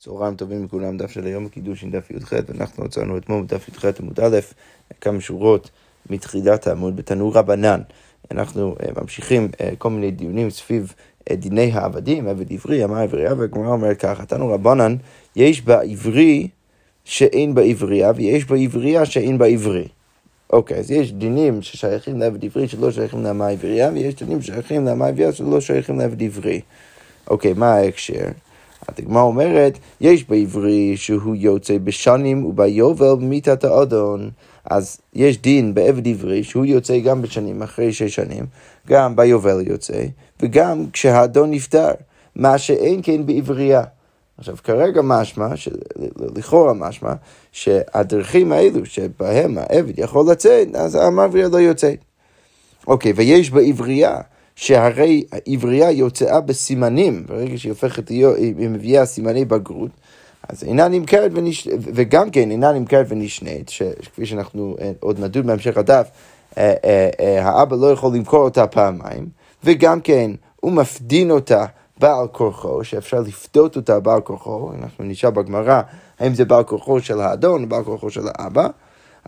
צהריים טובים לכולם, דף של היום קידוש עם דף י"ח, ואנחנו מצאנו אתמול בדף י"ח עמוד א', כמה שורות מתחילת העמוד בתנור רבנן. אנחנו uh, ממשיכים uh, כל מיני דיונים סביב uh, דיני העבדים, עבד עברי, אמר עברייה, והגמרא אומרת ככה, תנור רבנן, יש בעברי שאין בעברייה, ויש בעברייה שאין בעברי. אוקיי, אז יש דינים ששייכים לעבד עברי שלא שייכים לאמה עברייה, ויש דינים ששייכים לאמה עברייה שלא שייכים לעבד עברי. אוקיי, מה ההקשר? הדגמרא אומרת, יש בעברי שהוא יוצא בשנים וביובל במיתת האדון. אז יש דין בעבד עברי שהוא יוצא גם בשנים, אחרי שש שנים, גם ביובל יוצא, וגם כשהאדון נפטר, מה שאין כן בעברייה. עכשיו, כרגע משמע, לכאורה משמע, שהדרכים האלו שבהם העבד יכול לצאת, אז המעבריה לא יוצאת. אוקיי, ויש בעברייה שהרי העברייה יוצאה בסימנים, ברגע שהיא הופכת היא מביאה סימני בגרות, אז אינה נמכרת ונש... וגם כן אינה נמכרת ונשנית, שכפי שאנחנו אה, עוד נדון בהמשך הדף, אה, אה, האבא לא יכול למכור אותה פעמיים, וגם כן הוא מפדין אותה בעל כורחו, שאפשר לפדות אותה בעל כורחו, אנחנו נשאל בגמרא האם זה בעל כורחו של האדון או בעל כורחו של האבא.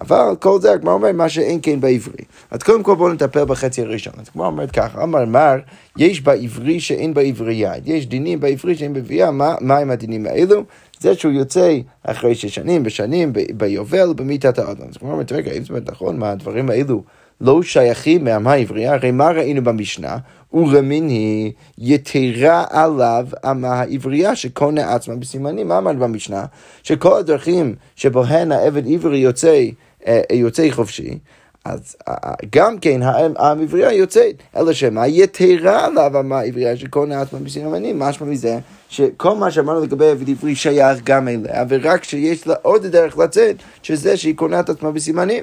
אבל כל זה הגמרא אומרת מה שאין כן בעברי. אז קודם כל בואו נטפל בחצי הראשון. אז הגמרא אומרת ככה, אמר מר, יש בעברי שאין בעברי יד. יש דינים בעברי שאין בעברייה, מה, הם הדינים האלו? זה שהוא יוצא אחרי שש שנים, בשנים, ביובל, במיתת האדון. אז הגמרא אומרת, רגע, אם זה נכון, מה הדברים האלו לא שייכים מעמה העברייה? הרי מה ראינו במשנה? ורמין היא יתרה עליו אמה העברייה שקונה עצמה בסימנים. מה אמרנו במשנה? שכל הדרכים שבהן העבד עברי יוצא אה, יוצא חופשי, אז אה, אה, גם כן העברייה יוצאת, אלא שמה יתרה עליו מה העברייה שקונה עצמה בסימנים, משמע מזה שכל מה שאמרנו לגבי עבד עברי שייך גם אליה, ורק שיש לה עוד דרך לצאת, שזה שהיא קונה את עצמה בסימנים.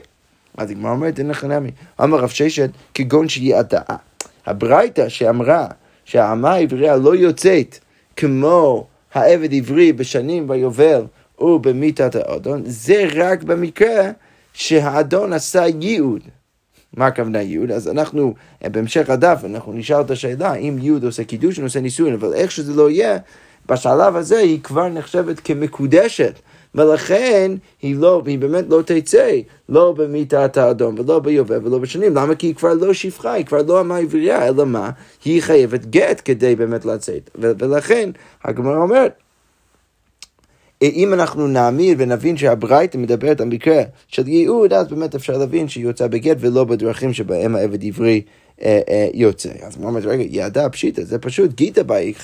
אז הגמרא אומרת, אין לך נמי. אמר רב ששת, כגון שהיא הדעה. הברייתא שאמרה שהאמה העברייה לא יוצאת כמו העבד עברי בשנים ביובל ובמיתת האדון, זה רק במקרה שהאדון עשה ייעוד. מה הכוונה ייעוד? אז אנחנו, בהמשך הדף, אנחנו נשאל את השאלה אם ייעוד עושה קידוש או עושה נישואין, אבל איך שזה לא יהיה, בשלב הזה היא כבר נחשבת כמקודשת. ולכן היא לא, היא באמת לא תצא, לא במיטת האדום ולא ביובל ולא בשנים. למה? כי היא כבר לא שפחה, היא כבר לא אמה עברייה, אלא מה? היא חייבת גט כדי באמת לצאת. ולכן הגמרא אומרת, אם אנחנו נעמיד ונבין שהברייתא מדברת על מקרה של ייעוד, אז באמת אפשר להבין שהיא יוצאה בגט ולא בדרכים שבהם העבד עברי אה, אה, יוצא. אז הוא אומר, רגע, יעדה פשיטה, זה פשוט גיטה בה, היא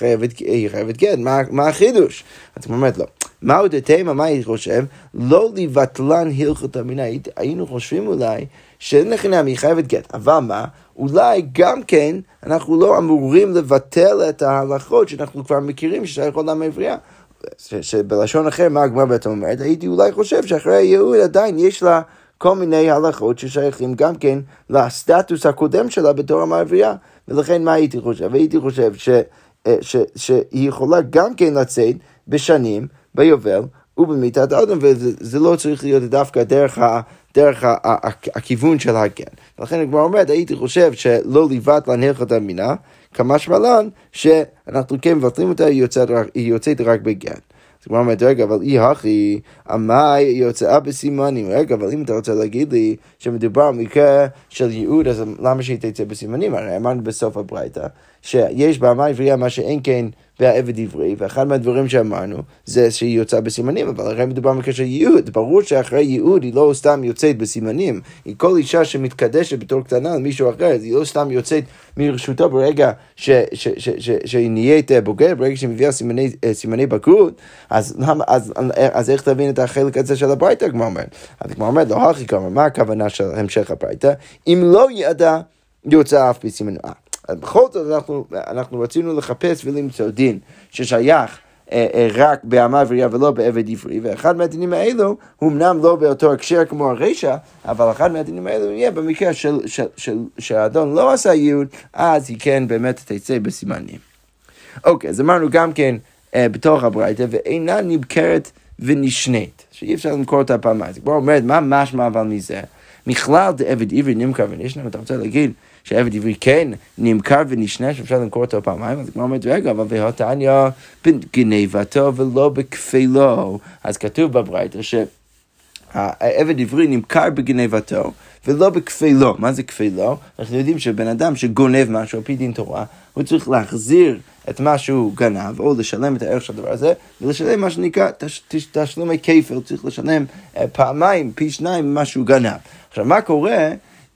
חייבת גט, מה, מה החידוש? אז הוא אומר, לא. מהו דתימה, מה הייתי חושב? לא לבטלן הלכות אמינה, היינו חושבים אולי שאין לחינם היא חייבת גט, אבל מה? אולי גם כן אנחנו לא אמורים לבטל את ההלכות שאנחנו כבר מכירים ששייכות לעם העברייה. שבלשון אחר, מה הגמרא בעצם אומרת? הייתי אולי חושב שאחרי הייעוד עדיין יש לה כל מיני הלכות ששייכים גם כן לסטטוס הקודם שלה בתור המעברייה. ולכן מה הייתי חושב? הייתי חושב ש, אה, ש, שהיא יכולה גם כן לצאת בשנים, ביובל ובמיתת האדם, וזה לא צריך להיות דווקא דרך, ה, דרך ה, ה, הכיוון של הגן. ולכן הגמרא אומרת, הייתי חושב שלא ליבת להנהלכת המינה, כמשמע לן שאנחנו כן מבטלים אותה, היא יוצאת, היא יוצאת רק בגן. אז כבר אומרת, רגע, אבל אי הכי, עמי יוצאה בסימנים. רגע, אבל אם אתה רוצה להגיד לי שמדובר במקרה של ייעוד, אז למה שהיא תצא בסימנים? הרי אמרנו בסוף הברייתא, שיש בעמי עברייה מה שאין כן והעבד עברי, ואחד מהדברים שאמרנו זה שהיא יוצאה בסימנים, אבל הרי מדובר בקשר ייעוד, ברור שאחרי ייעוד היא לא סתם יוצאת בסימנים, היא כל אישה שמתקדשת בתור קטנה למישהו אחר, אז היא לא סתם יוצאת מרשותו ברגע ש, ש, ש, ש, שהיא נהיית בוגרת, ברגע שהיא מביאה סימני, סימני בגרות, אז, אז, אז, אז איך תבין את החלק הזה של הברייתא, כמו אומרת? אז כמו אומרת, לא הכי כמה, מה הכוונה של המשך הברייתא? אם לא ידע, יוצא אף בסימנים. בכל זאת אנחנו, אנחנו רצינו לחפש ולמצוא דין ששייך אה, אה, רק באמה עברייה ולא בעבד עברי, ואחד מהדינים האלו הוא אמנם לא באותו הקשר כמו הרשע, אבל אחד מהדינים האלו יהיה במקרה של, של, של, של, שהאדון לא עשה ייעוד, אז היא כן באמת תצא בסימנים. אוקיי, אז אמרנו גם כן אה, בתוך הברייתא, ואינה נמכרת ונשנית, שאי אפשר למכור אותה פעמיים. אז כבר אומרת, מה משמע אבל מזה? מכלל דעבד עברי נמכר ונשנה, אתה רוצה להגיד שעבד עברי כן נמכר ונשנה, שאפשר למכור אותו פעמיים, אז הגמרא אומרת, רגע, אבל והתניא בגניבתו ולא בכפילו. אז כתוב בברייתא ש... העבד עברי נמכר בגניבתו ולא בכפילו. מה זה כפילו? אנחנו יודעים שבן אדם שגונב משהו על פי דין תורה, הוא צריך להחזיר את מה שהוא גנב, או לשלם את הערך של הדבר הזה, ולשלם מה שנקרא תש, תש, תשלומי כפל, צריך לשלם uh, פעמיים, פי שניים ממה שהוא גנב. עכשיו, מה קורה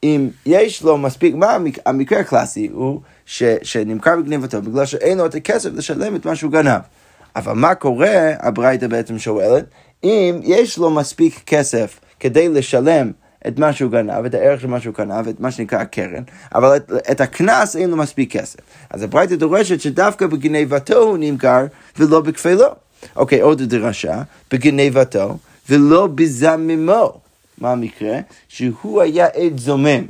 אם יש לו מספיק, מה המק, המקרה הקלאסי הוא ש, שנמכר בגניבתו בגלל שאין לו את הכסף לשלם את מה שהוא גנב. אבל מה קורה, הברייתא בעצם שואלת, אם יש לו מספיק כסף כדי לשלם את מה שהוא גנב, את הערך של מה שהוא גנב, את מה שנקרא הקרן, אבל את, את הקנס אין לו מספיק כסף. אז הברייתא דורשת שדווקא בגניבתו הוא נמכר ולא בכפלו. אוקיי, עוד דרשה, בגניבתו ולא בזממו. מה המקרה? שהוא היה עד זומם.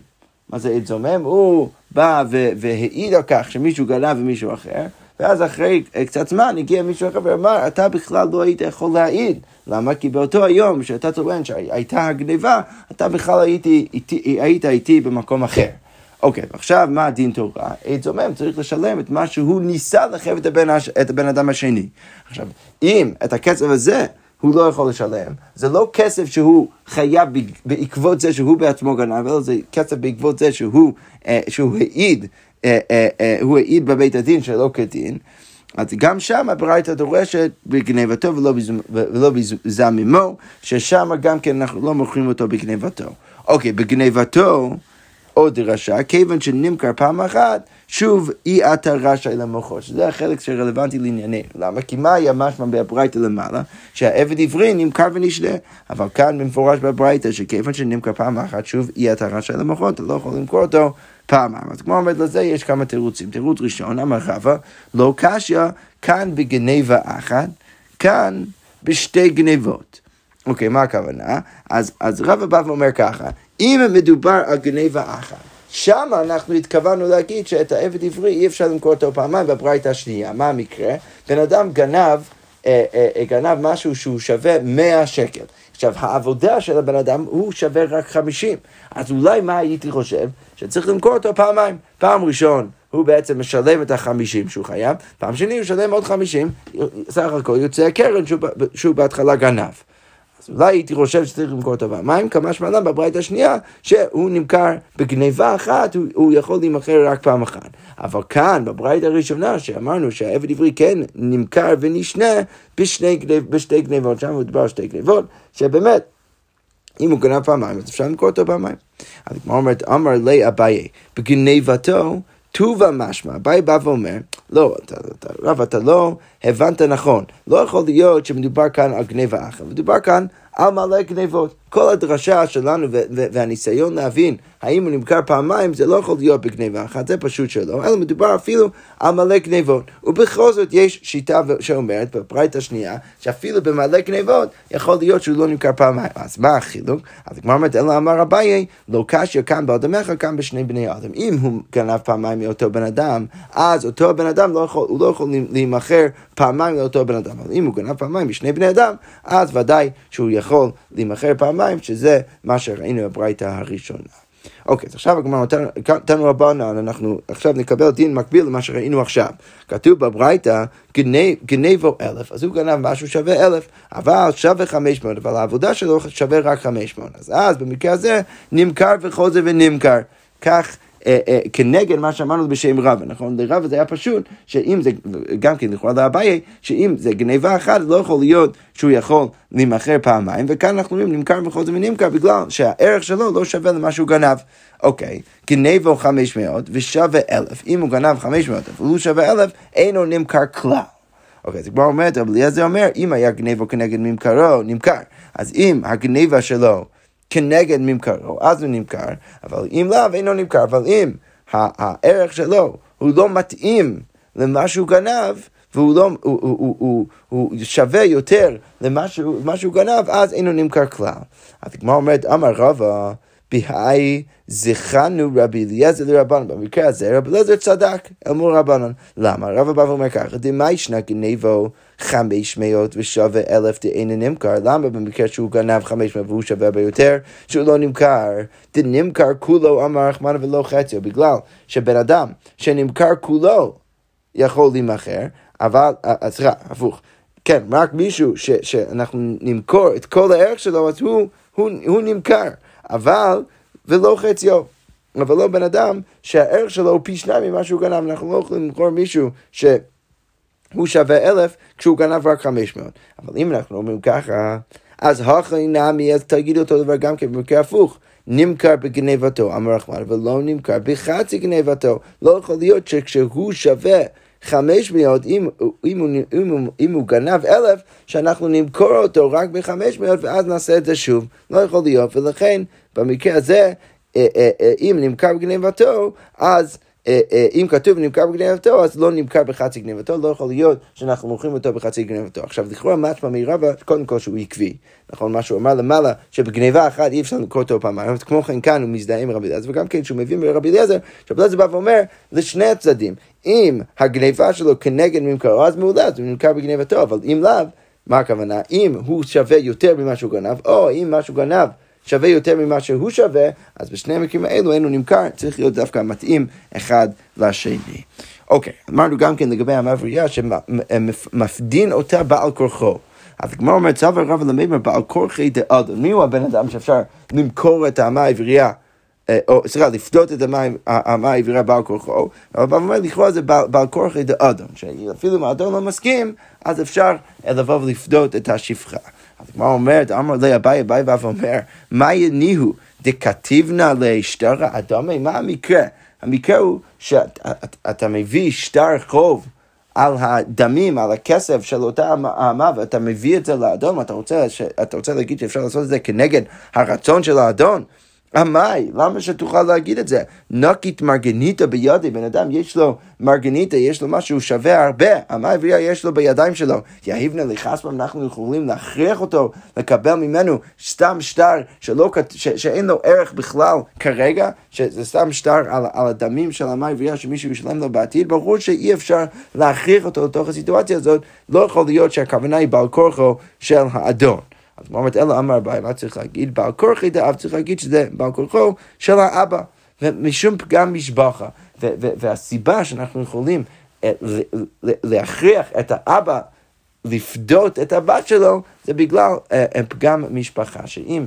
מה זה עד זומם? הוא בא והעיד על כך שמישהו גנב ומישהו אחר, ואז אחרי קצת זמן הגיע מישהו אחר ואמר, אתה בכלל לא היית יכול להעיד. למה? כי באותו היום שאתה טוען שהייתה הגניבה, אתה בכלל הייתי, איתי, היית איתי במקום אחר. אוקיי, עכשיו מה הדין תורה? עד זומם צריך לשלם את מה שהוא ניסה לחייב את הבן, את הבן אדם השני. עכשיו, אם את הכסף הזה הוא לא יכול לשלם, זה לא כסף שהוא חייב בעקבות זה שהוא בעצמו גנב, אלא זה כסף בעקבות זה שהוא, אה, שהוא העיד, אה, אה, הוא העיד בבית הדין שלא כדין. אז גם שם הברייתא דורשת בגנבתו ולא, ולא בזמימו, ששם גם כן אנחנו לא מוכרים אותו בגנבתו. אוקיי, בגנבתו עוד דרשה, כיוון שנמכר פעם אחת, שוב אי אתה רשאי למוחו, שזה החלק שרלוונטי לענייננו. למה? כי מה היה משמע בברייתא למעלה? שהעבד עברי נמכר ונשנה. אבל כאן במפורש בברייתא, שכיוון שנמכר פעם אחת, שוב אי אתה רשאי למוחו, אתה לא יכול למכור אותו פעמיים. אז כמו אומרת לזה, יש כמה תירוצים. תירוץ ראשון, אמר רבא, לא קשיא, כאן בגניבה אחת, כאן בשתי גניבות. אוקיי, מה הכוונה? אז, אז רבא בא ואומר ככה, אם מדובר על גניבה אחת, שם אנחנו התכוונו להגיד שאת העבד עברי אי אפשר למכור אותו פעמיים בברייתא השנייה. מה המקרה? בן אדם גנב, אה, אה, אה גנב משהו שהוא שווה 100 שקל. עכשיו, העבודה של הבן אדם הוא שווה רק 50. אז אולי מה הייתי חושב? שצריך למכור אותו פעמיים. פעם ראשון, הוא בעצם משלם את החמישים שהוא חייב, פעם שני הוא משלם עוד חמישים, סך הכל יוצא הקרן שהוא, שהוא בהתחלה גנב. אז אולי הייתי חושב שצריך למכור אותו פעמיים, כמה שמלן בברית השנייה, שהוא נמכר בגניבה אחת, הוא, הוא יכול להימכר רק פעם אחת. אבל כאן, בברית הראשונה, שאמרנו שהעבד עברי כן נמכר ונשנה בשני, בשתי גניבות, שם מדובר על שתי גניבות, שבאמת, אם הוא גנב פעמיים, אז אפשר למכור אותו פעמיים. אז כמו אומרת, אמר לי אביי, בגניבתו טובה משמע, אביי בא ואומר, לא, אתה, אתה, רב, אתה לא הבנת נכון. לא יכול להיות שמדובר כאן על גניבה אחת, מדובר כאן על מלא גניבות. כל הדרשה שלנו והניסיון להבין האם הוא נמכר פעמיים, זה לא יכול להיות בגניבה אחת, זה פשוט שלא, אלא מדובר אפילו על מלא גניבות. ובכל זאת יש שיטה שאומרת בפרייט השנייה, שאפילו במלא גניבות יכול להיות שהוא לא נמכר פעמיים. אז מה החילוק? אז כמו אומרת, אלא אמר אביי, לא קשיא כאן באדמך, כאן בשני בני אדם. אם הוא גנב פעמיים מאותו בן אדם, אז אותו בן אדם לא יכול, הוא לא יכול להימכר פעמיים לאותו בן אדם. אבל אם הוא גנב פעמיים משני בני אדם, אז ודאי שהוא יכול להימכר פעמיים, שזה מה שראינו בברייתא הראשונה. אוקיי, אז עכשיו הגמרא נתנו רבנן, אנחנו עכשיו נקבל דין מקביל למה שראינו עכשיו. כתוב בברייתא, גנבו אלף, אז הוא גנב משהו שווה אלף, אבל שווה חמש מאות, אבל העבודה שלו שווה רק חמש מאות. אז אז במקרה הזה נמכר וחוזר ונמכר. כך כנגד מה שאמרנו בשם רבא, נכון? לרבא זה היה פשוט, שאם זה, גם כן לכאורה לאביי, שאם זה גניבה אחת, לא יכול להיות שהוא יכול להימכר פעמיים, וכאן אנחנו אומרים נמכר וחוזר ונמכר בגלל שהערך שלו לא שווה למה שהוא גנב. אוקיי, חמש מאות ושווה אלף. אם הוא גנב חמש מאות והוא שווה אלף, אינו נמכר כלל. אוקיי, אז כבר אומרת, אבל אליעזר אומר, אם היה גנבו כנגד ממכרו, נמכר. אז אם הגניבה שלו כנגד ממכרו, אז הוא נמכר, אבל אם לאו אינו נמכר, אבל אם הערך שלו הוא לא מתאים למה שהוא גנב, והוא לא, הוא, הוא, הוא, הוא, הוא שווה יותר למה שהוא גנב, אז אינו נמכר כלל. אז הגמרא אומרת, אמר רבא, בהאי זכרנו רבי אליעזר לרבנן. במקרה הזה רבי אליעזר צדק אל מול רבנן. למה? רבא בא ואומר ככה, דמי ישנה גנבו חמש מאות ושווה אלף דאינו נמכר. למה במקרה שהוא גנב חמש מאות והוא שווה ביותר, שהוא לא נמכר? דנמכר כולו אמר רחמנא ולא חציו, בגלל שבן אדם שנמכר כולו יכול להימכר, אבל, אה, אה, סליחה, הפוך. כן, רק מישהו ש, שאנחנו נמכור את כל הערך שלו, אז הוא, הוא, הוא נמכר. אבל, ולא חציו. אבל לא בן אדם שהערך שלו הוא פי שניים ממה שהוא גנב, אנחנו לא יכולים למכור מישהו ש... הוא שווה אלף כשהוא גנב רק חמש מאות. אבל אם אנחנו אומרים ככה, אז הכי נמי, אז תגידו אותו דבר גם כן במקרה הפוך. נמכר בגנבתו, אמר רחמן, ולא נמכר בחצי גנבתו. לא יכול להיות שכשהוא שווה חמש מאות, אם, אם, אם, אם הוא גנב אלף, שאנחנו נמכור אותו רק בחמש מאות, ואז נעשה את זה שוב. לא יכול להיות, ולכן במקרה הזה, אה, אה, אה, אם נמכר בגנבתו, אז... אם כתוב נמכר בגנבתו, אז לא נמכר בחצי גנבתו, לא יכול להיות שאנחנו מוכרים אותו בחצי גנבתו. עכשיו, לכאורה משמע מרבה, קודם כל שהוא עקבי. נכון, מה שהוא אמר למעלה, שבגניבה אחת אי אפשר למכור אותו פעמיים, כמו כן כאן הוא מזדהה עם רבי אליעזר, וגם כן כשהוא מבין ברבי אליעזר, שרבי אליעזר בא ואומר לשני הצדדים, אם הגניבה שלו כנגד ממכרו, אז מעולה, אז הוא נמכר בגניבתו, אבל אם לאו, מה הכוונה? אם הוא שווה יותר ממה שהוא גנב, או אם משהו גנב שווה יותר ממה שהוא שווה, אז בשני המקרים האלו אין הוא נמכר, צריך להיות דווקא מתאים אחד לשני. אוקיי, אמרנו גם כן לגבי המבריאה שמפדין אותה בעל כורחו. אז הגמרא אומרת, צבא רב למימר בעל כורחי דאדון. מי הוא הבן אדם שאפשר למכור את האמה העברייה? אה, או סליחה, לפדות את האמה העברייה בעל כורחו, אבל הוא אומר לכאורה זה בעל כורחי דאדון, שאפילו אם האדון לא מסכים, אז אפשר לבוא ולפדות את השפחה. אז הגמרא אומרת, אמר לי אביי, אביי ואף אומר, מה יניהו דכתיבנה לשטר אדומי? מה המקרה? המקרה הוא שאתה מביא שטר חוב על הדמים, על הכסף של אותה אמה, ואתה מביא את זה לאדון, אתה רוצה, אתה רוצה להגיד שאפשר לעשות את זה כנגד הרצון של האדון? עמי, למה שתוכל להגיד את זה? נקית מרגניטה בידי, בן אדם יש לו מרגניטה, יש לו משהו שווה הרבה, עמי אביה יש לו בידיים שלו. יהיבנה לחספם, אנחנו יכולים להכריח אותו לקבל ממנו סתם שטר שלא, ש, שאין לו ערך בכלל כרגע, שזה סתם שטר על, על הדמים של עמי אביה שמישהו ישלם לו בעתיד, ברור שאי אפשר להכריח אותו לתוך הסיטואציה הזאת, לא יכול להיות שהכוונה היא בעל כורחו של האדון. אז אומרת אלא אמר אביי, מה צריך להגיד? בעל כורחי דאב צריך להגיד שזה בעל כורחו של האבא. ומשום פגם משבחה. והסיבה שאנחנו יכולים אה, להכריח את האבא לפדות את הבת שלו, זה בגלל אה, אה, פגם משפחה. שאם,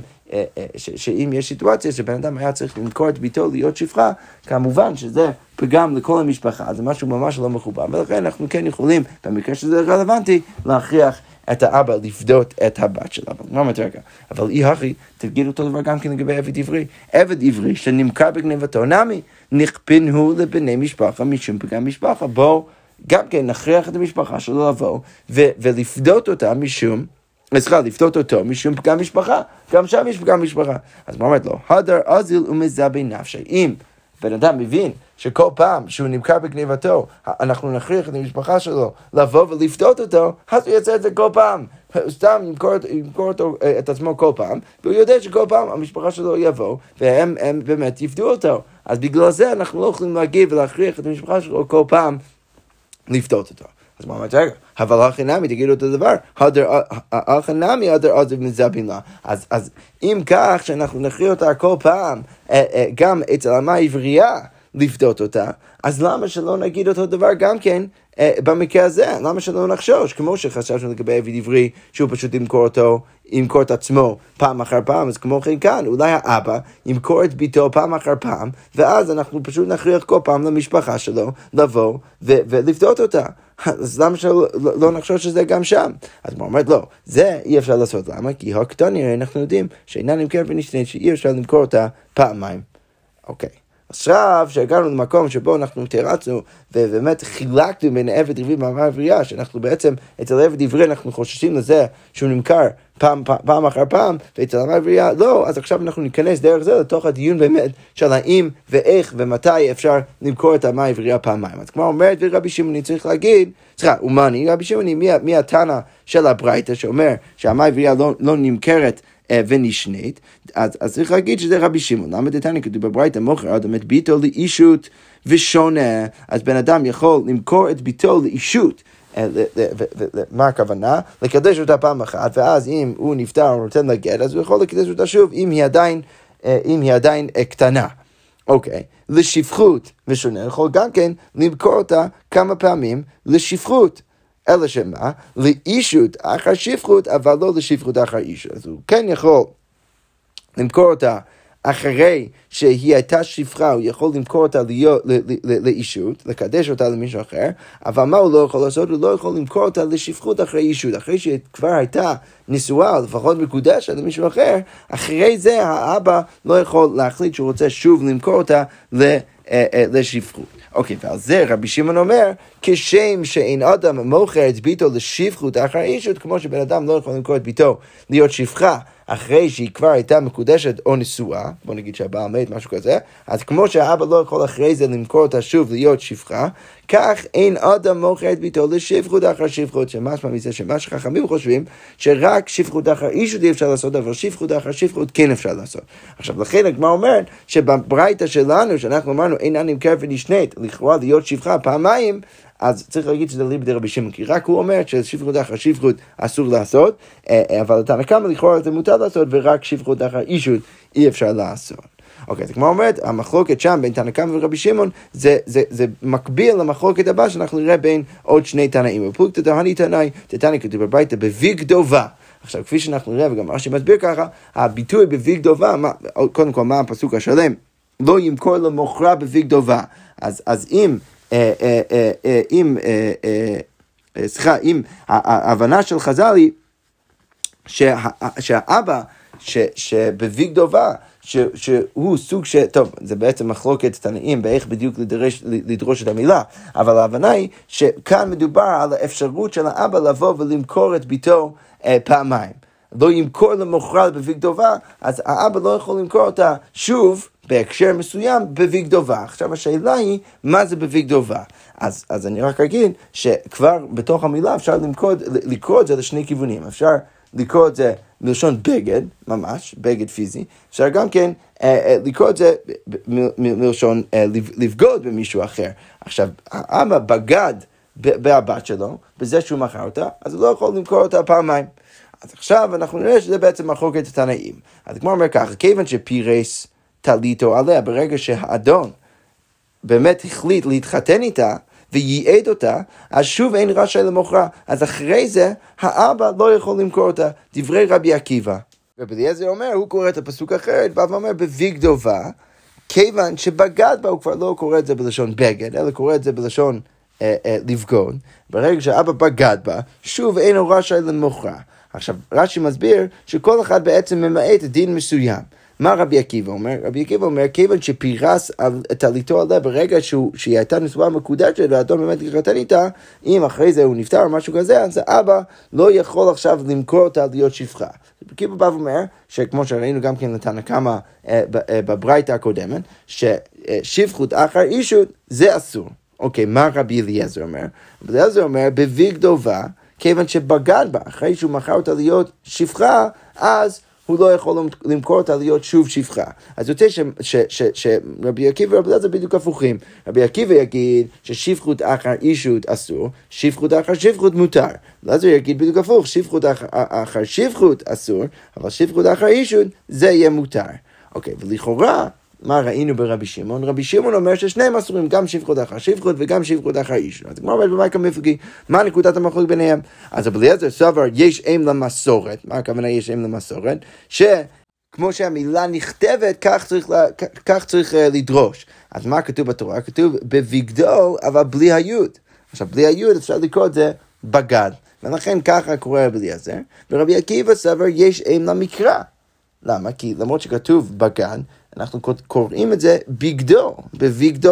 שאם יש סיטואציה שבן אדם היה צריך למכור את ביתו להיות שפחה, כמובן שזה פגם לכל המשפחה, זה משהו ממש לא מכובד, ולכן אנחנו כן יכולים, במקרה שזה רלוונטי, להכריח את האבא לפדות את הבת שלה. אבל מה אומרת רגע? אבל אי הכי, תגיד אותו דבר גם כן לגבי עבד עברי. עבד עברי שנמכר בגנבתו נמי, נכפנו לבני משפחה משום פגם משפחה. בואו גם כן נכריח את המשפחה שלו לבוא ו- ולפדות אותה משום... סליחה, לפתות אותו משום פגם משפחה, גם שם יש פגם משפחה. אז מה אומרת לו? הדר אזיל ומזבי נפשי. אם בן אדם מבין שכל פעם שהוא נמכר בגניבתו, אנחנו נכריח את המשפחה שלו לבוא ולפתות אותו, אז הוא יעשה את זה כל פעם. הוא סתם ימכור, ימכור אותו, אה, את עצמו כל פעם, והוא יודע שכל פעם המשפחה שלו יבוא, והם באמת יפתו אותו. אז בגלל זה אנחנו לא יכולים להגיב ולהכריח את המשפחה שלו כל פעם לפתות אותו. אז מה אומרת, רגע, אבל הכי נמי, תגידו את הדבר, הכי נמי, הדר עזב מזבין לה. אז אם כך, שאנחנו נכריע אותה כל פעם, אה, אה, גם אצל המה עברייה, לפדות אותה, אז למה שלא נגיד אותו דבר גם כן אה, במקרה הזה? למה שלא נחשוש? כמו שחשבנו לגבי עביד עברי, שהוא פשוט ימכור אותו, ימכור את עצמו פעם אחר פעם, אז כמו כן כאן, אולי האבא ימכור את ביתו פעם אחר פעם, ואז אנחנו פשוט נכריח כל פעם למשפחה שלו לבוא ו- ולפדות אותה. אז למה שלא לא, לא נחשוש שזה גם שם? אז הוא אומר, לא, זה אי אפשר לעשות. למה? כי הקטני, אנחנו יודעים שאינה נמכרת ונשנית, שאי אפשר למכור אותה פעמיים. אוקיי. עכשיו שהגענו למקום שבו אנחנו תרצנו ובאמת חילקנו בין עבד עברי ומאמר עברייה, שאנחנו בעצם, אצל עבד עברי אנחנו חוששים לזה שהוא נמכר פעם, פעם, פעם אחר פעם, ואצל מאמר עברייה לא, אז עכשיו אנחנו ניכנס דרך זה לתוך הדיון באמת של האם ואיך ומתי אפשר למכור את המאמר עברייה פעמיים. אז כמו אומרת ורבי שמעוני צריך להגיד, סליחה, אומני, רבי שמעוני, מי, מי התנא של הברייתא שאומר שהמאמר עברייה לא, לא נמכרת ונשנית, אז, אז צריך להגיד שזה רבי שמעון. למה דתניא כתוב בברייתא מוכר אדם את ביתו לאישות ושונה, אז בן אדם יכול למכור את ביתו לאישות. מה הכוונה? לקדש אותה פעם אחת, ואז אם הוא נפטר או נותן לה גט, אז הוא יכול לקדש אותה שוב, אם היא עדיין, אם היא עדיין קטנה. אוקיי, לשפחות, ושונה יכול גם כן למכור אותה כמה פעמים לשפחות. אלא שמה? לאישות אחר שפחות, אבל לא לשפחות אחר אישות. אז הוא כן יכול למכור אותה אחרי שהיא הייתה שפחה, הוא יכול למכור אותה להיות, לאישות, לקדש אותה למישהו אחר, אבל מה הוא לא יכול לעשות? הוא לא יכול למכור אותה לשפחות אחרי אישות, אחרי שהיא כבר הייתה נשואה, לפחות מקודשת למישהו אחר, אחרי זה האבא לא יכול להחליט שהוא רוצה שוב למכור אותה אה, לשפחות. אוקיי, ועל זה רבי שמעון אומר, כשם שאין אדם מוכר את ביתו לשפחות אחר אישות, כמו שבן אדם לא יכול למכור את ביתו להיות שפחה. אחרי שהיא כבר הייתה מקודשת או נשואה, בוא נגיד שהבעל מת, משהו כזה, אז כמו שהאבא לא יכול אחרי זה למכור אותה שוב להיות שפחה, כך אין אדם מוכר את ביתו לשפחות אחר שפחות, שמשמע מזה שמה שחכמים חושבים, שרק שפחות אחר אישות אי אפשר לעשות, אבל שפחות אחר שפחות כן אפשר לעשות. עכשיו, לכן הגמרא אומרת שבברייתא שלנו, שאנחנו אמרנו אין אני מקרב ונשנית, לכאורה להיות שפחה פעמיים, אז צריך להגיד שזה ליבדי רבי שמעון, כי רק הוא אומר ששפחות אחר שפחות אסור לעשות, אה, אה, אבל לתנא קמא לכאורה זה מותר לעשות, ורק שפחות אחר אישות אי אפשר לעשות. אוקיי, אז כמו אומרת, המחלוקת שם בין תנא קמא ורבי שמעון, זה, זה, זה מקביל למחלוקת הבאה שאנחנו נראה בין עוד שני תנאים. בפלוגתא דהני תנאי, תתנא כתוב בביתא בביגדובה. עכשיו, כפי שאנחנו נראה, וגם רש"י מסביר ככה, הביטוי בביגדובה, קודם כל, מה הפסוק השלם? לא ימכור למוכרה בביגדובה. אז, אז אם אם, סליחה, אם ההבנה של חז"ל היא שהאבא שבביגדובה, שהוא סוג של, טוב, זה בעצם מחלוקת תנאים באיך בדיוק לדרש, לדרוש את המילה, אבל ההבנה היא שכאן מדובר על האפשרות של האבא לבוא ולמכור את ביתו אה, פעמיים. לא ימכור למוכרל בביגדובה, אז האבא לא יכול למכור אותה שוב בהקשר מסוים בביגדובה. עכשיו השאלה היא, מה זה בביגדובה? אז, אז אני רק אגיד שכבר בתוך המילה אפשר למקוד, לקרוא את זה לשני כיוונים. אפשר לקרוא את זה מלשון בגד, ממש, בגד פיזי. אפשר גם כן אה, אה, לקרוא את זה מלשון אה, לבגוד במישהו אחר. עכשיו, האבא בגד בהבת שלו, בזה שהוא מכר אותה, אז הוא לא יכול למכור אותה פעמיים. אז עכשיו אנחנו נראה שזה בעצם מחלוקת התנאים. אז כמו אומר ככה, כיוון שפירס טליתו עליה, ברגע שהאדון באמת החליט להתחתן איתה, וייעד אותה, אז שוב אין רשאי למוכרה. אז אחרי זה, האבא לא יכול למכור אותה. דברי רבי עקיבא. רבי אליעזר אומר, הוא קורא את הפסוק אחרת, בא ואומר בביגדובה, כיוון שבגד בה, הוא כבר לא קורא את זה בלשון בגד, אלא קורא את זה בלשון אה, אה, לבגוד. ברגע שאבא בגד בה, שוב אין הוא רשאי למוכרה. עכשיו, רש"י מסביר שכל אחד בעצם ממעט דין מסוים. מה רבי עקיבא אומר? רבי עקיבא אומר, כיוון שפירס על טליתו עליה ברגע שהוא, שהיא הייתה נשואה מקודשת והאדון באמת התחתן איתה, אם אחרי זה הוא נפטר או משהו כזה, אז האבא לא יכול עכשיו למכור אותה להיות שפחה. רבי עקיבא בא ואומר, שכמו שראינו גם כן לתנא קמא אה, אה, בברייתא הקודמת, ששפחות אחר אישות זה אסור. אוקיי, מה רבי אליעזר אומר? רבי אליעזר אומר, בביגדובה, כיוון שבגד בה, אחרי שהוא מכר אותה להיות שפחה, אז הוא לא יכול למכור אותה להיות שוב שפחה. אז יוצא שרבי עקיבא ורבי אלעזר בדיוק הפוכים. רבי עקיבא יגיד ששפחות אחר אישות אסור, שפחות אחר שפחות מותר. אלעזר יגיד בדיוק הפוך, שפחות אחר שפחות אסור, אבל שפחות אחר אישות זה יהיה מותר. אוקיי, ולכאורה... מה ראינו ברבי שמעון? רבי שמעון אומר ששניהם אסורים, גם שפחות אחר שפחות וגם שפחות אחר איש. אז כמו אומרת במייקה מפגי, מה נקודת המחלוקת ביניהם? אז רבי אליעזר סבר, יש אם למסורת, מה הכוונה יש אם למסורת? שכמו שהמילה נכתבת, כך צריך, לה, כך צריך uh, לדרוש. אז מה כתוב בתורה? כתוב בבגדו, אבל בלי היוד. עכשיו, בלי היוד אפשר לקרוא את זה בגד. ולכן ככה קורא רבי אליעזר, ורבי עקיבא סבר, יש אם למקרא. למה? כי למרות שכתוב בגן, אנחנו קוראים את זה בגדו,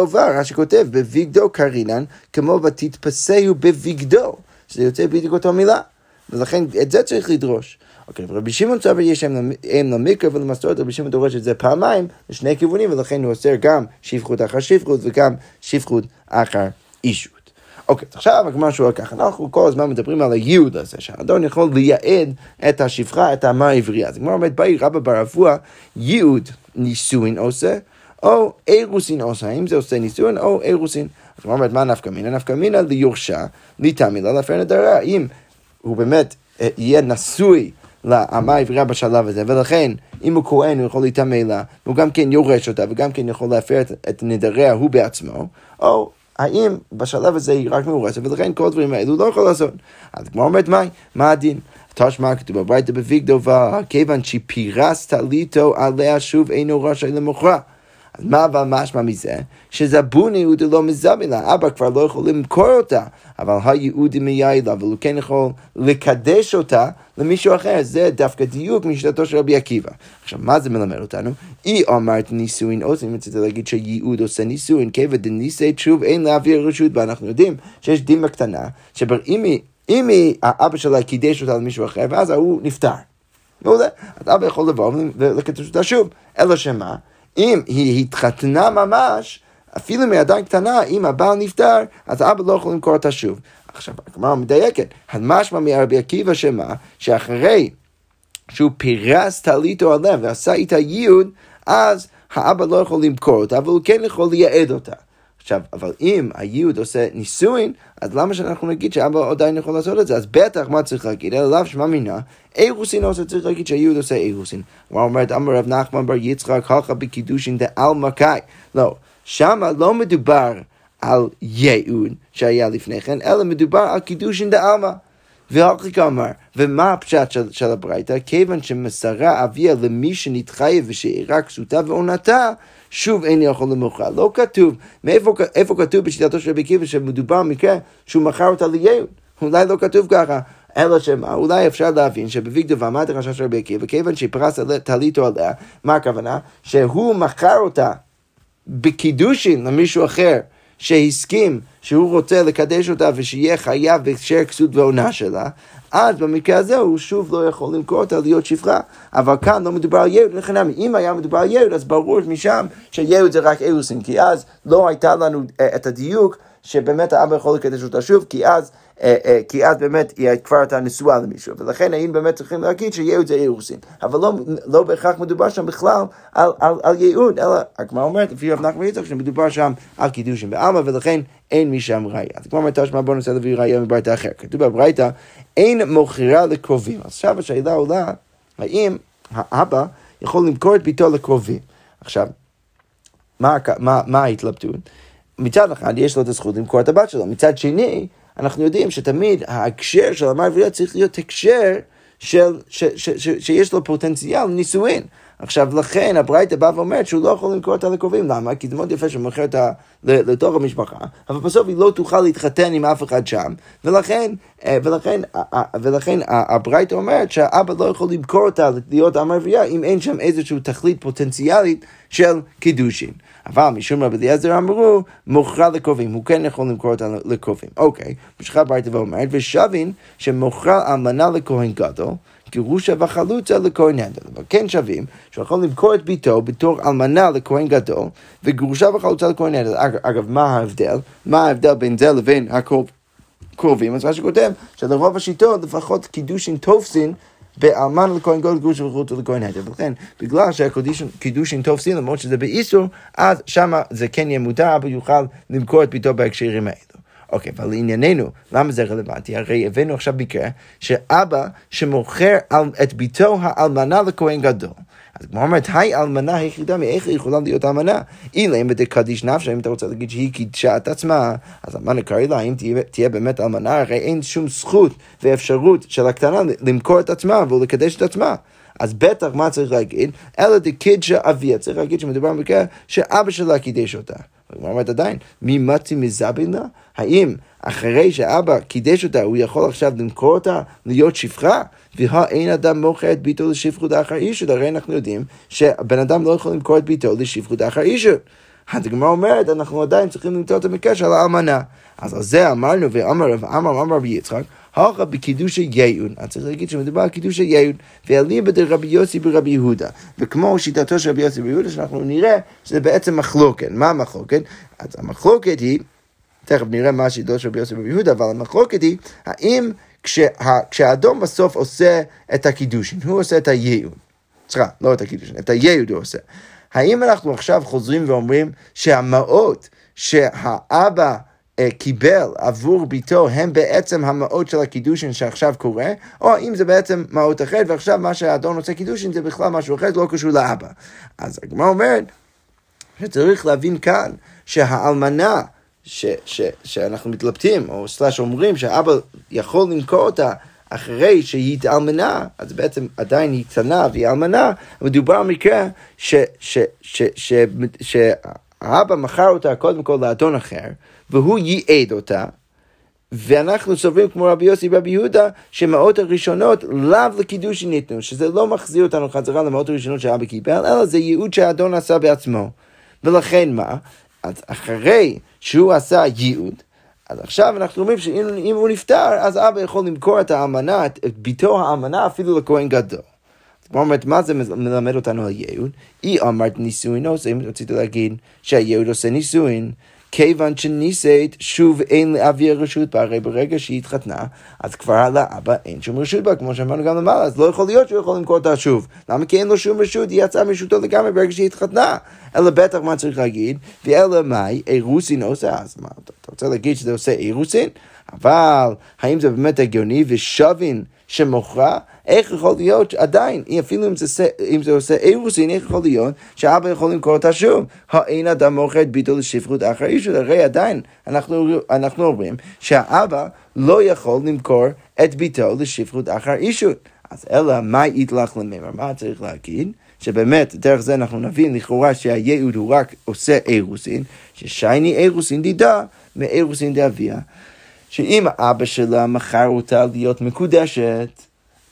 ור, רש"י כותב, בבגדו קרינן, כמו ותתפסהו בבגדו, שזה יוצא בדיוק אותה מילה, ולכן את זה צריך לדרוש. אוקיי, רבי שמעון סבר יש אם למקרא ולמסורת, רבי שמעון דורש את זה פעמיים, לשני כיוונים, ולכן הוא אוסר גם שפחות אחר שפחות וגם שפחות אחר אישות. אוקיי, okay, עכשיו הגמרא שואל ככה, אנחנו כל הזמן מדברים על הייעוד הזה, שהאדון יכול לייעד את השפחה, את האמה העברייה. אז הגמרא אומרת, באי רבא בר אבוה, ייעוד נישואין עושה, או אירוסין עושה, האם זה עושה נישואין או אירוסין. אז הוא אומרת, מה נפקא מינה? נפקא מינה ליורשה, ליטמי לה להפר נדרה. אם הוא באמת אה, יהיה נשוי לאמה העברייה בשלב הזה, ולכן אם הוא כהן הוא יכול להיטמא לה, והוא גם כן יורש אותה, וגם כן יכול להפר את, את נדריה הוא בעצמו, או האם בשלב הזה היא רק מאורסת, ולכן כל הדברים האלו לא יכול לעשות. אז כמו אומרת, מה, מה הדין? תשמע כתוב בברייתא בביגדובה, כיוון שפירס טליתו עליה שוב אינו רשאי למוכרה. אז מה אבל משמע מזה? שזבוני הוא דלא מזבילה, אבא כבר לא יכול למכור אותה, אבל היהודי מיילה, אבל הוא כן יכול לקדש אותה למישהו אחר, זה דווקא דיוק משיטתו של רבי עקיבא. עכשיו, מה זה מלמד אותנו? אי אמרת נישואין עושים, רציתי להגיד שייעוד עושה נישואין, כיוון דניסי תשוב אין להעביר רשות, ואנחנו יודעים שיש דין בקטנה, שאם האבא שלה קידש אותה למישהו אחר, ואז ההוא נפטר. מעולה. אז אבא יכול לבוא ולקדש אותה שוב, אלא שמה? אם היא התחתנה ממש, אפילו מעדיין קטנה, אם הבעל נפטר, אז האבא לא יכול למכור אותה שוב. עכשיו, הגמרא מדייקת, המשמע מרבי עקיבא שמה, שאחרי שהוא פירס טליתו עליה ועשה איתה ייעוד, אז האבא לא יכול למכור אותה, אבל הוא כן יכול לייעד אותה. עכשיו, אבל אם הייעוד עושה נישואין, אז למה שאנחנו נגיד שאבא עדיין יכול לעשות את זה? אז בטח מה צריך להגיד? אלא לאו שמע מינה, אירוסין עושה, צריך להגיד שהייעוד עושה אירוסין. הוא אומרת, אמר רב נחמן בר יצחק, הלכה בקידושין דעלמא קאי. לא, שמה לא מדובר על ייעוד שהיה לפני כן, אלא מדובר על קידושין דעלמא. והלכי כאמר, ומה הפשט של, של הברייתא? כיוון שמסרה אביה למי שנתחייב ושאירה כסותה ועונתה, שוב אין יכול למוכר. לא כתוב, מאיפה איפה כתוב בשיטתו של רבי עקיבא שמדובר במקרה שהוא מכר אותה ליהוד? אולי לא כתוב ככה. אלא שמה, אולי אפשר להבין שבביגדו מה הדרשה של רבי עקיבא, כיוון שפרס טליתו עליה, מה הכוונה? שהוא מכר אותה בקידושין למישהו אחר. שהסכים שהוא רוצה לקדש אותה ושיהיה חייב בהקשר כסות ועונה שלה, אז במקרה הזה הוא שוב לא יכול למכור אותה להיות שפחה. אבל כאן לא מדובר על יהוד, לכן אם היה מדובר על יהוד, אז ברור משם שיהוד זה רק אילוסין, כי אז לא הייתה לנו אה, את הדיוק שבאמת האבא יכול לקדש אותה שוב, כי אז כי אז באמת היא כבר הייתה נשואה למישהו, ולכן האם באמת צריכים להגיד שייעוד זה אירוסין. אבל לא, לא בהכרח מדובר שם בכלל על, על, על ייעוד, אלא הגמרא אומרת, לפי רב נחמן יצחק, שמדובר שם על קידושים בעלמא, ולכן אין משם ראייה. אז כמו אומרת תשמע בוא ננסה להביא ראייה מברייתא אחר. כתוב בברייתא, אין מוכירה לקרובים. עכשיו השאלה עולה, האם האבא יכול למכור את ביתו לקרובים. עכשיו, מה, מה, מה ההתלבטות? מצד אחד יש לו את הזכות למכור את הבת שלו, מצד שני, אנחנו יודעים שתמיד ההקשר של המר וריה צריך להיות הקשר של, ש, ש, ש, ש, שיש לו פוטנציאל נישואין. עכשיו, לכן הברייתא באה ואומרת שהוא לא יכול למכור אותה לקרובים. למה? כי זה מאוד יפה שהוא מוכר אותה לתוך המשפחה, אבל בסוף היא לא תוכל להתחתן עם אף אחד שם, ולכן, אה, ולכן, אה, אה, ולכן הברייתא אומרת שהאבא לא יכול למכור אותה להיות המרבייה אם אין שם איזושהי תכלית פוטנציאלית של קידושין. אבל משום רבי אליעזר אמרו, מוכרה לקרובים, הוא כן יכול למכור אותה לקרובים. אוקיי, משכה ברייתא ואומרת, ושבין שמוכרה אלמנה לכהן גדול, גירושה וחלוצה לכהן נדל. אבל כן שווים שהוא יכול למכור את ביתו בתור אלמנה לכהן גדול, וגירושה וחלוצה לכהן נדל. אגב, מה ההבדל? מה ההבדל בין זה לבין הקרובים? אז מה שכותב, שלרוב השיטות לפחות קידושין תופסין באלמן לכהן גדול גרוש וחוץ לכהן נדל. ולכן, בגלל שהקידושין תופסין, למרות שזה באיסור, אז שמה זה כן יהיה מותר, אבל יוכל למכור את ביתו בהקשרים האלה. אוקיי, אבל לענייננו, למה זה רלוונטי? הרי הבאנו עכשיו מקרה שאבא שמוכר את ביתו האלמנה לכהן גדול. אז כמו אומרת, היי אלמנה היחידה, מאיך היא יכולה להיות אלמנה? אילם בדקדיש נפשה, אם אתה רוצה להגיד שהיא קידשה את עצמה, אז מה נקרא לה, אם תהיה, תהיה באמת אלמנה, הרי אין שום זכות ואפשרות של הקטנה למכור את עצמה ולקדש את עצמה. אז בטח מה צריך להגיד? אלא דקידשה אביה, צריך להגיד שמדובר במקרה שאבא שלה קידש אותה. הגמרא אומרת עדיין, מי מצי מזבינה? האם אחרי שאבא קידש אותה, הוא יכול עכשיו למכור אותה להיות שפחה? והאין אדם מוכר את ביתו לשפחות אחר אישות, הרי אנחנו יודעים שבן אדם לא יכול למכור את ביתו לשפחות אחר אישות. אז הגמרא אומרת, אנחנו עדיין צריכים למצוא את המקרה של האמנה. אז על זה אמרנו, ואמר רב אמר אמר רבי יצחק, הלכה בקידושי ייעוד. אז צריך להגיד שמדובר על קידושי ייעוד, ואליבא דרבי יוסי ברבי יהודה. וכמו שיטתו של רבי יוסי ברבי יהודה, שאנחנו נראה שזה בעצם מחלוקת. מה המחלוקת? אז המחלוקת היא, תכף נראה מה שיטתו של רבי יוסי ברבי יהודה, אבל המחלוקת היא, האם כשה, כשהאדום בסוף עושה את הקידושין, הוא עושה את הייעוד. סליחה, לא את הקידושין, את הייעוד הוא עושה. האם אנחנו עכשיו חוזרים ואומרים שהמעות שהאבא קיבל עבור ביתו הם בעצם המעות של הקידושין שעכשיו קורה, או האם זה בעצם מעות אחרת, ועכשיו מה שהאדון עושה קידושין זה בכלל משהו אחר, זה לא קשור לאבא. אז הגמרא אומרת שצריך להבין כאן שהאלמנה ש, ש, שאנחנו מתלבטים, או סלאש אומרים שהאבא יכול למכור אותה אחרי שהיא התאלמנה, אז בעצם עדיין היא קטנה והיא אלמנה, מדובר על מקרה שהאבא מכר אותה קודם כל לאדון אחר, והוא ייעד אותה, ואנחנו סוברים כמו רבי יוסי ורבי יהודה, שמאות הראשונות לאו לקידושי ניתנו, שזה לא מחזיר אותנו חזרה למאות הראשונות שאבא קיבל, אלא זה ייעוד שהאדון עשה בעצמו. ולכן מה? אז אחרי שהוא עשה ייעוד, אז עכשיו אנחנו אומרים שאם הוא נפטר, אז אבא יכול למכור את האמנה, את ביתו האמנה, אפילו לכהן גדול. אומרת, מה זה מלמד אותנו על ייעוד? היא אמרת נישואין עושה, אם רצית להגיד שהייעוד עושה נישואין, כיוון שנישאת, שוב אין לאבי רשות בה, הרי ברגע שהיא התחתנה, אז כבר לאבא אין שום רשות בה, כמו שאמרנו גם למעלה, אז לא יכול להיות שהוא יכול למכור אותה שוב. למה? כי אין לו שום רשות, היא יצאה מרשותו לגמרי ברגע שהיא התחתנה. אלא בטח מה צריך להגיד, ואלא מאי, אירוסין עושה, אז מה, אתה רוצה להגיד שזה עושה אירוסין? אבל האם זה באמת הגיוני ושווין שמוכרה? איך יכול להיות עדיין, אפילו אם זה, אם זה עושה אירוסין, איך יכול להיות שאבא יכול למכור אותה שוב? האין אדם מוכר את ביתו לשפחות אחר אישות, הרי עדיין אנחנו, אנחנו אומרים שהאבא לא יכול למכור את ביתו לשפחות אחר אישות. אז אלא מה יתלך למימר? מה צריך להגיד? שבאמת, דרך זה אנחנו נבין לכאורה שהייעוד הוא רק עושה אירוסין, ששייני אירוסין דידה מאירוסין דאביה. שאם אבא שלה מכר אותה להיות מקודשת,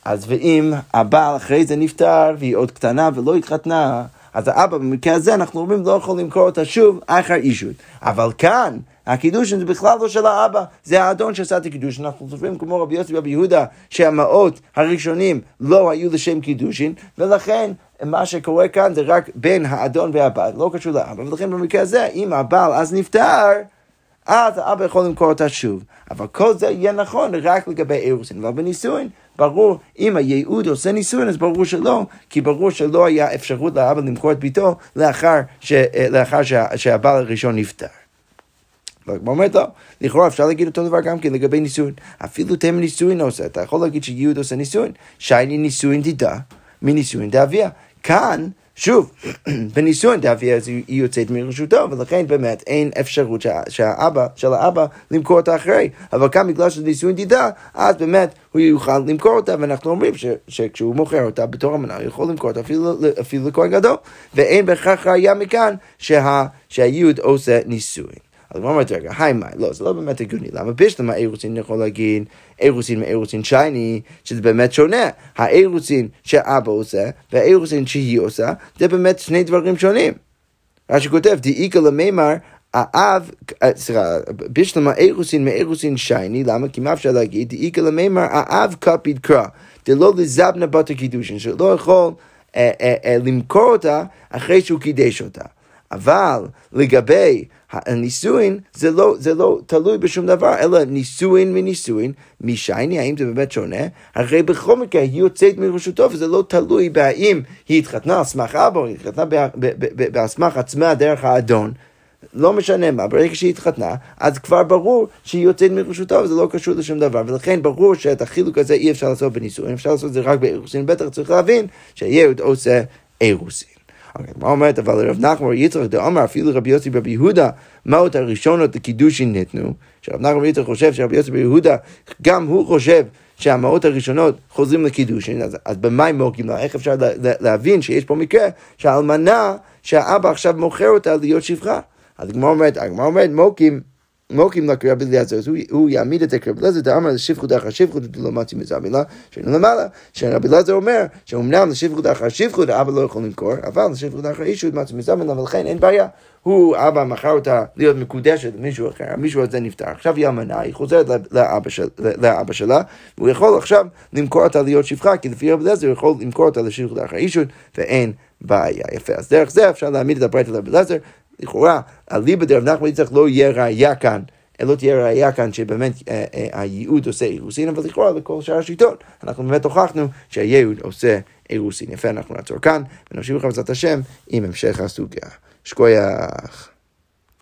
אז ואם הבעל אחרי זה נפטר והיא עוד קטנה ולא התחתנה, אז האבא במקרה הזה אנחנו אומרים לא יכול למכור אותה שוב אחר אישות. אבל כאן הקידושין זה בכלל לא של האבא, זה האדון שעשה את הקידושין. אנחנו סופרים כמו רבי יוסי ורבי יהודה שהמעות הראשונים לא היו לשם קידושין, ולכן מה שקורה כאן זה רק בין האדון והבת, לא קשור לאבא. ולכן במקרה הזה, אם הבעל אז נפטר, אז האבא יכול למכור אותה שוב. אבל כל זה יהיה נכון רק לגבי אירוסין. אבל בנישואין, ברור, אם הייעוד עושה נישואין, אז ברור שלא, כי ברור שלא היה אפשרות לאבא למכור את ביתו לאחר, ש, לאחר שה, שהבעל הראשון נפטר. והגמרא אומרת לא, לכאורה אפשר להגיד אותו דבר גם כן לגבי נישואין. אפילו תם נישואין עושה, אתה יכול להגיד שיהוד עושה נישואין. שייני נישואין תדע מנישואין דאביה. כאן שוב, בנישואין דאבי אז היא יוצאת מרשותו, ולכן באמת אין אפשרות שהאבא, של האבא, למכור אותה אחרי. אבל כאן בגלל שזה נישואין דידה, אז באמת הוא יוכל למכור אותה, ואנחנו אומרים ש, שכשהוא מוכר אותה בתור אמנה, הוא יכול למכור אותה אפילו, אפילו לכהן גדול. ואין בהכרח ראייה מכאן שה, שהיוד עושה נישואין. אז הוא אומרת, רגע, היי מאי, לא, זה לא באמת הגיוני. למה בשלמה אירוסין יכול להגיד אירוסין מאירוסין שייני, שזה באמת שונה. האירוסין שאבא עושה, והאירוסין שהיא עושה, זה באמת שני דברים שונים. רש"י כותב, דאיכא למימר, האב, סליחה, בשלמה אירוסין מאירוסין שייני, למה? כי מה אפשר להגיד? דאיכא למימר, האב קפיד קרא, דלא לזבנה בת הקידושין, שלא יכול אה, אה, אה, למכור אותה אחרי שהוא קידש אותה. אבל לגבי הנישואין זה לא, זה לא תלוי בשום דבר, אלא נישואין מנישואין, משייני, האם זה באמת שונה? הרי בכל מקרה היא יוצאת מרשותו וזה לא תלוי בהאם היא התחתנה על סמך אבא, היא התחתנה על סמך עצמה דרך האדון. לא משנה מה, ברגע שהיא התחתנה, אז כבר ברור שהיא יוצאת מרשותו וזה לא קשור לשום דבר, ולכן ברור שאת החילוק הזה אי אפשר לעשות בנישואין, אפשר לעשות את זה רק באירוסין, בטח צריך להבין שהילד עושה אירוסין. מה אומרת, אבל רב נחמן יצחק דאמר אפילו רבי יוסי ברבי יהודה, מאות הראשונות לקידושין ניתנו, שרב נחמן יצחק חושב שרבי יוסי ברבי יהודה, גם הוא חושב שהמאות הראשונות חוזרים לקידושין, אז, אז במה הם מוקים לה? איך אפשר להבין שיש פה מקרה שהאלמנה, שהאבא עכשיו מוכר אותה להיות שפחה? אז הגמרא אומרת, הגמרא אומרת מוקים מוקים לקרבי אליעזר, אז הוא יעמיד את הקרבי אליעזר, דאמר לשפחות אחר שפחות, לא מצי מזה מילה, שהיינו למעלה, שרבי אליעזר אומר, שאומנם לשפחות אחר שפחות, האבא לא יכול למכור, אבל לשפחות אחר אישות מצי מזה מילה, ולכן אין בעיה. הוא, אבא מכר אותה להיות מקודשת למישהו אחר, מישהו הזה נפטר, עכשיו היא אמנה, היא חוזרת לאבא, של, לאבא שלה, והוא יכול עכשיו למכור אותה להיות שפחה, כי לפי רבי אליעזר הוא יכול למכור אותה לשפחות אחר אישות, ואין בעיה. יפה, אז דרך זה אפשר להעמיד את הברית לרבי אליעזר, לכאורה, אליבא דרב נחמן יצחק לא יהיה ראייה כאן לא תהיה ראייה כאן שבאמת הייעוד עושה אירוסין, אבל לכאורה לכל שאר השיטות. אנחנו באמת הוכחנו שהייעוד עושה אירוסין. יפה, אנחנו נעצור כאן, ונמשיך בעזרת השם עם המשך הסוגיה. שכוייח.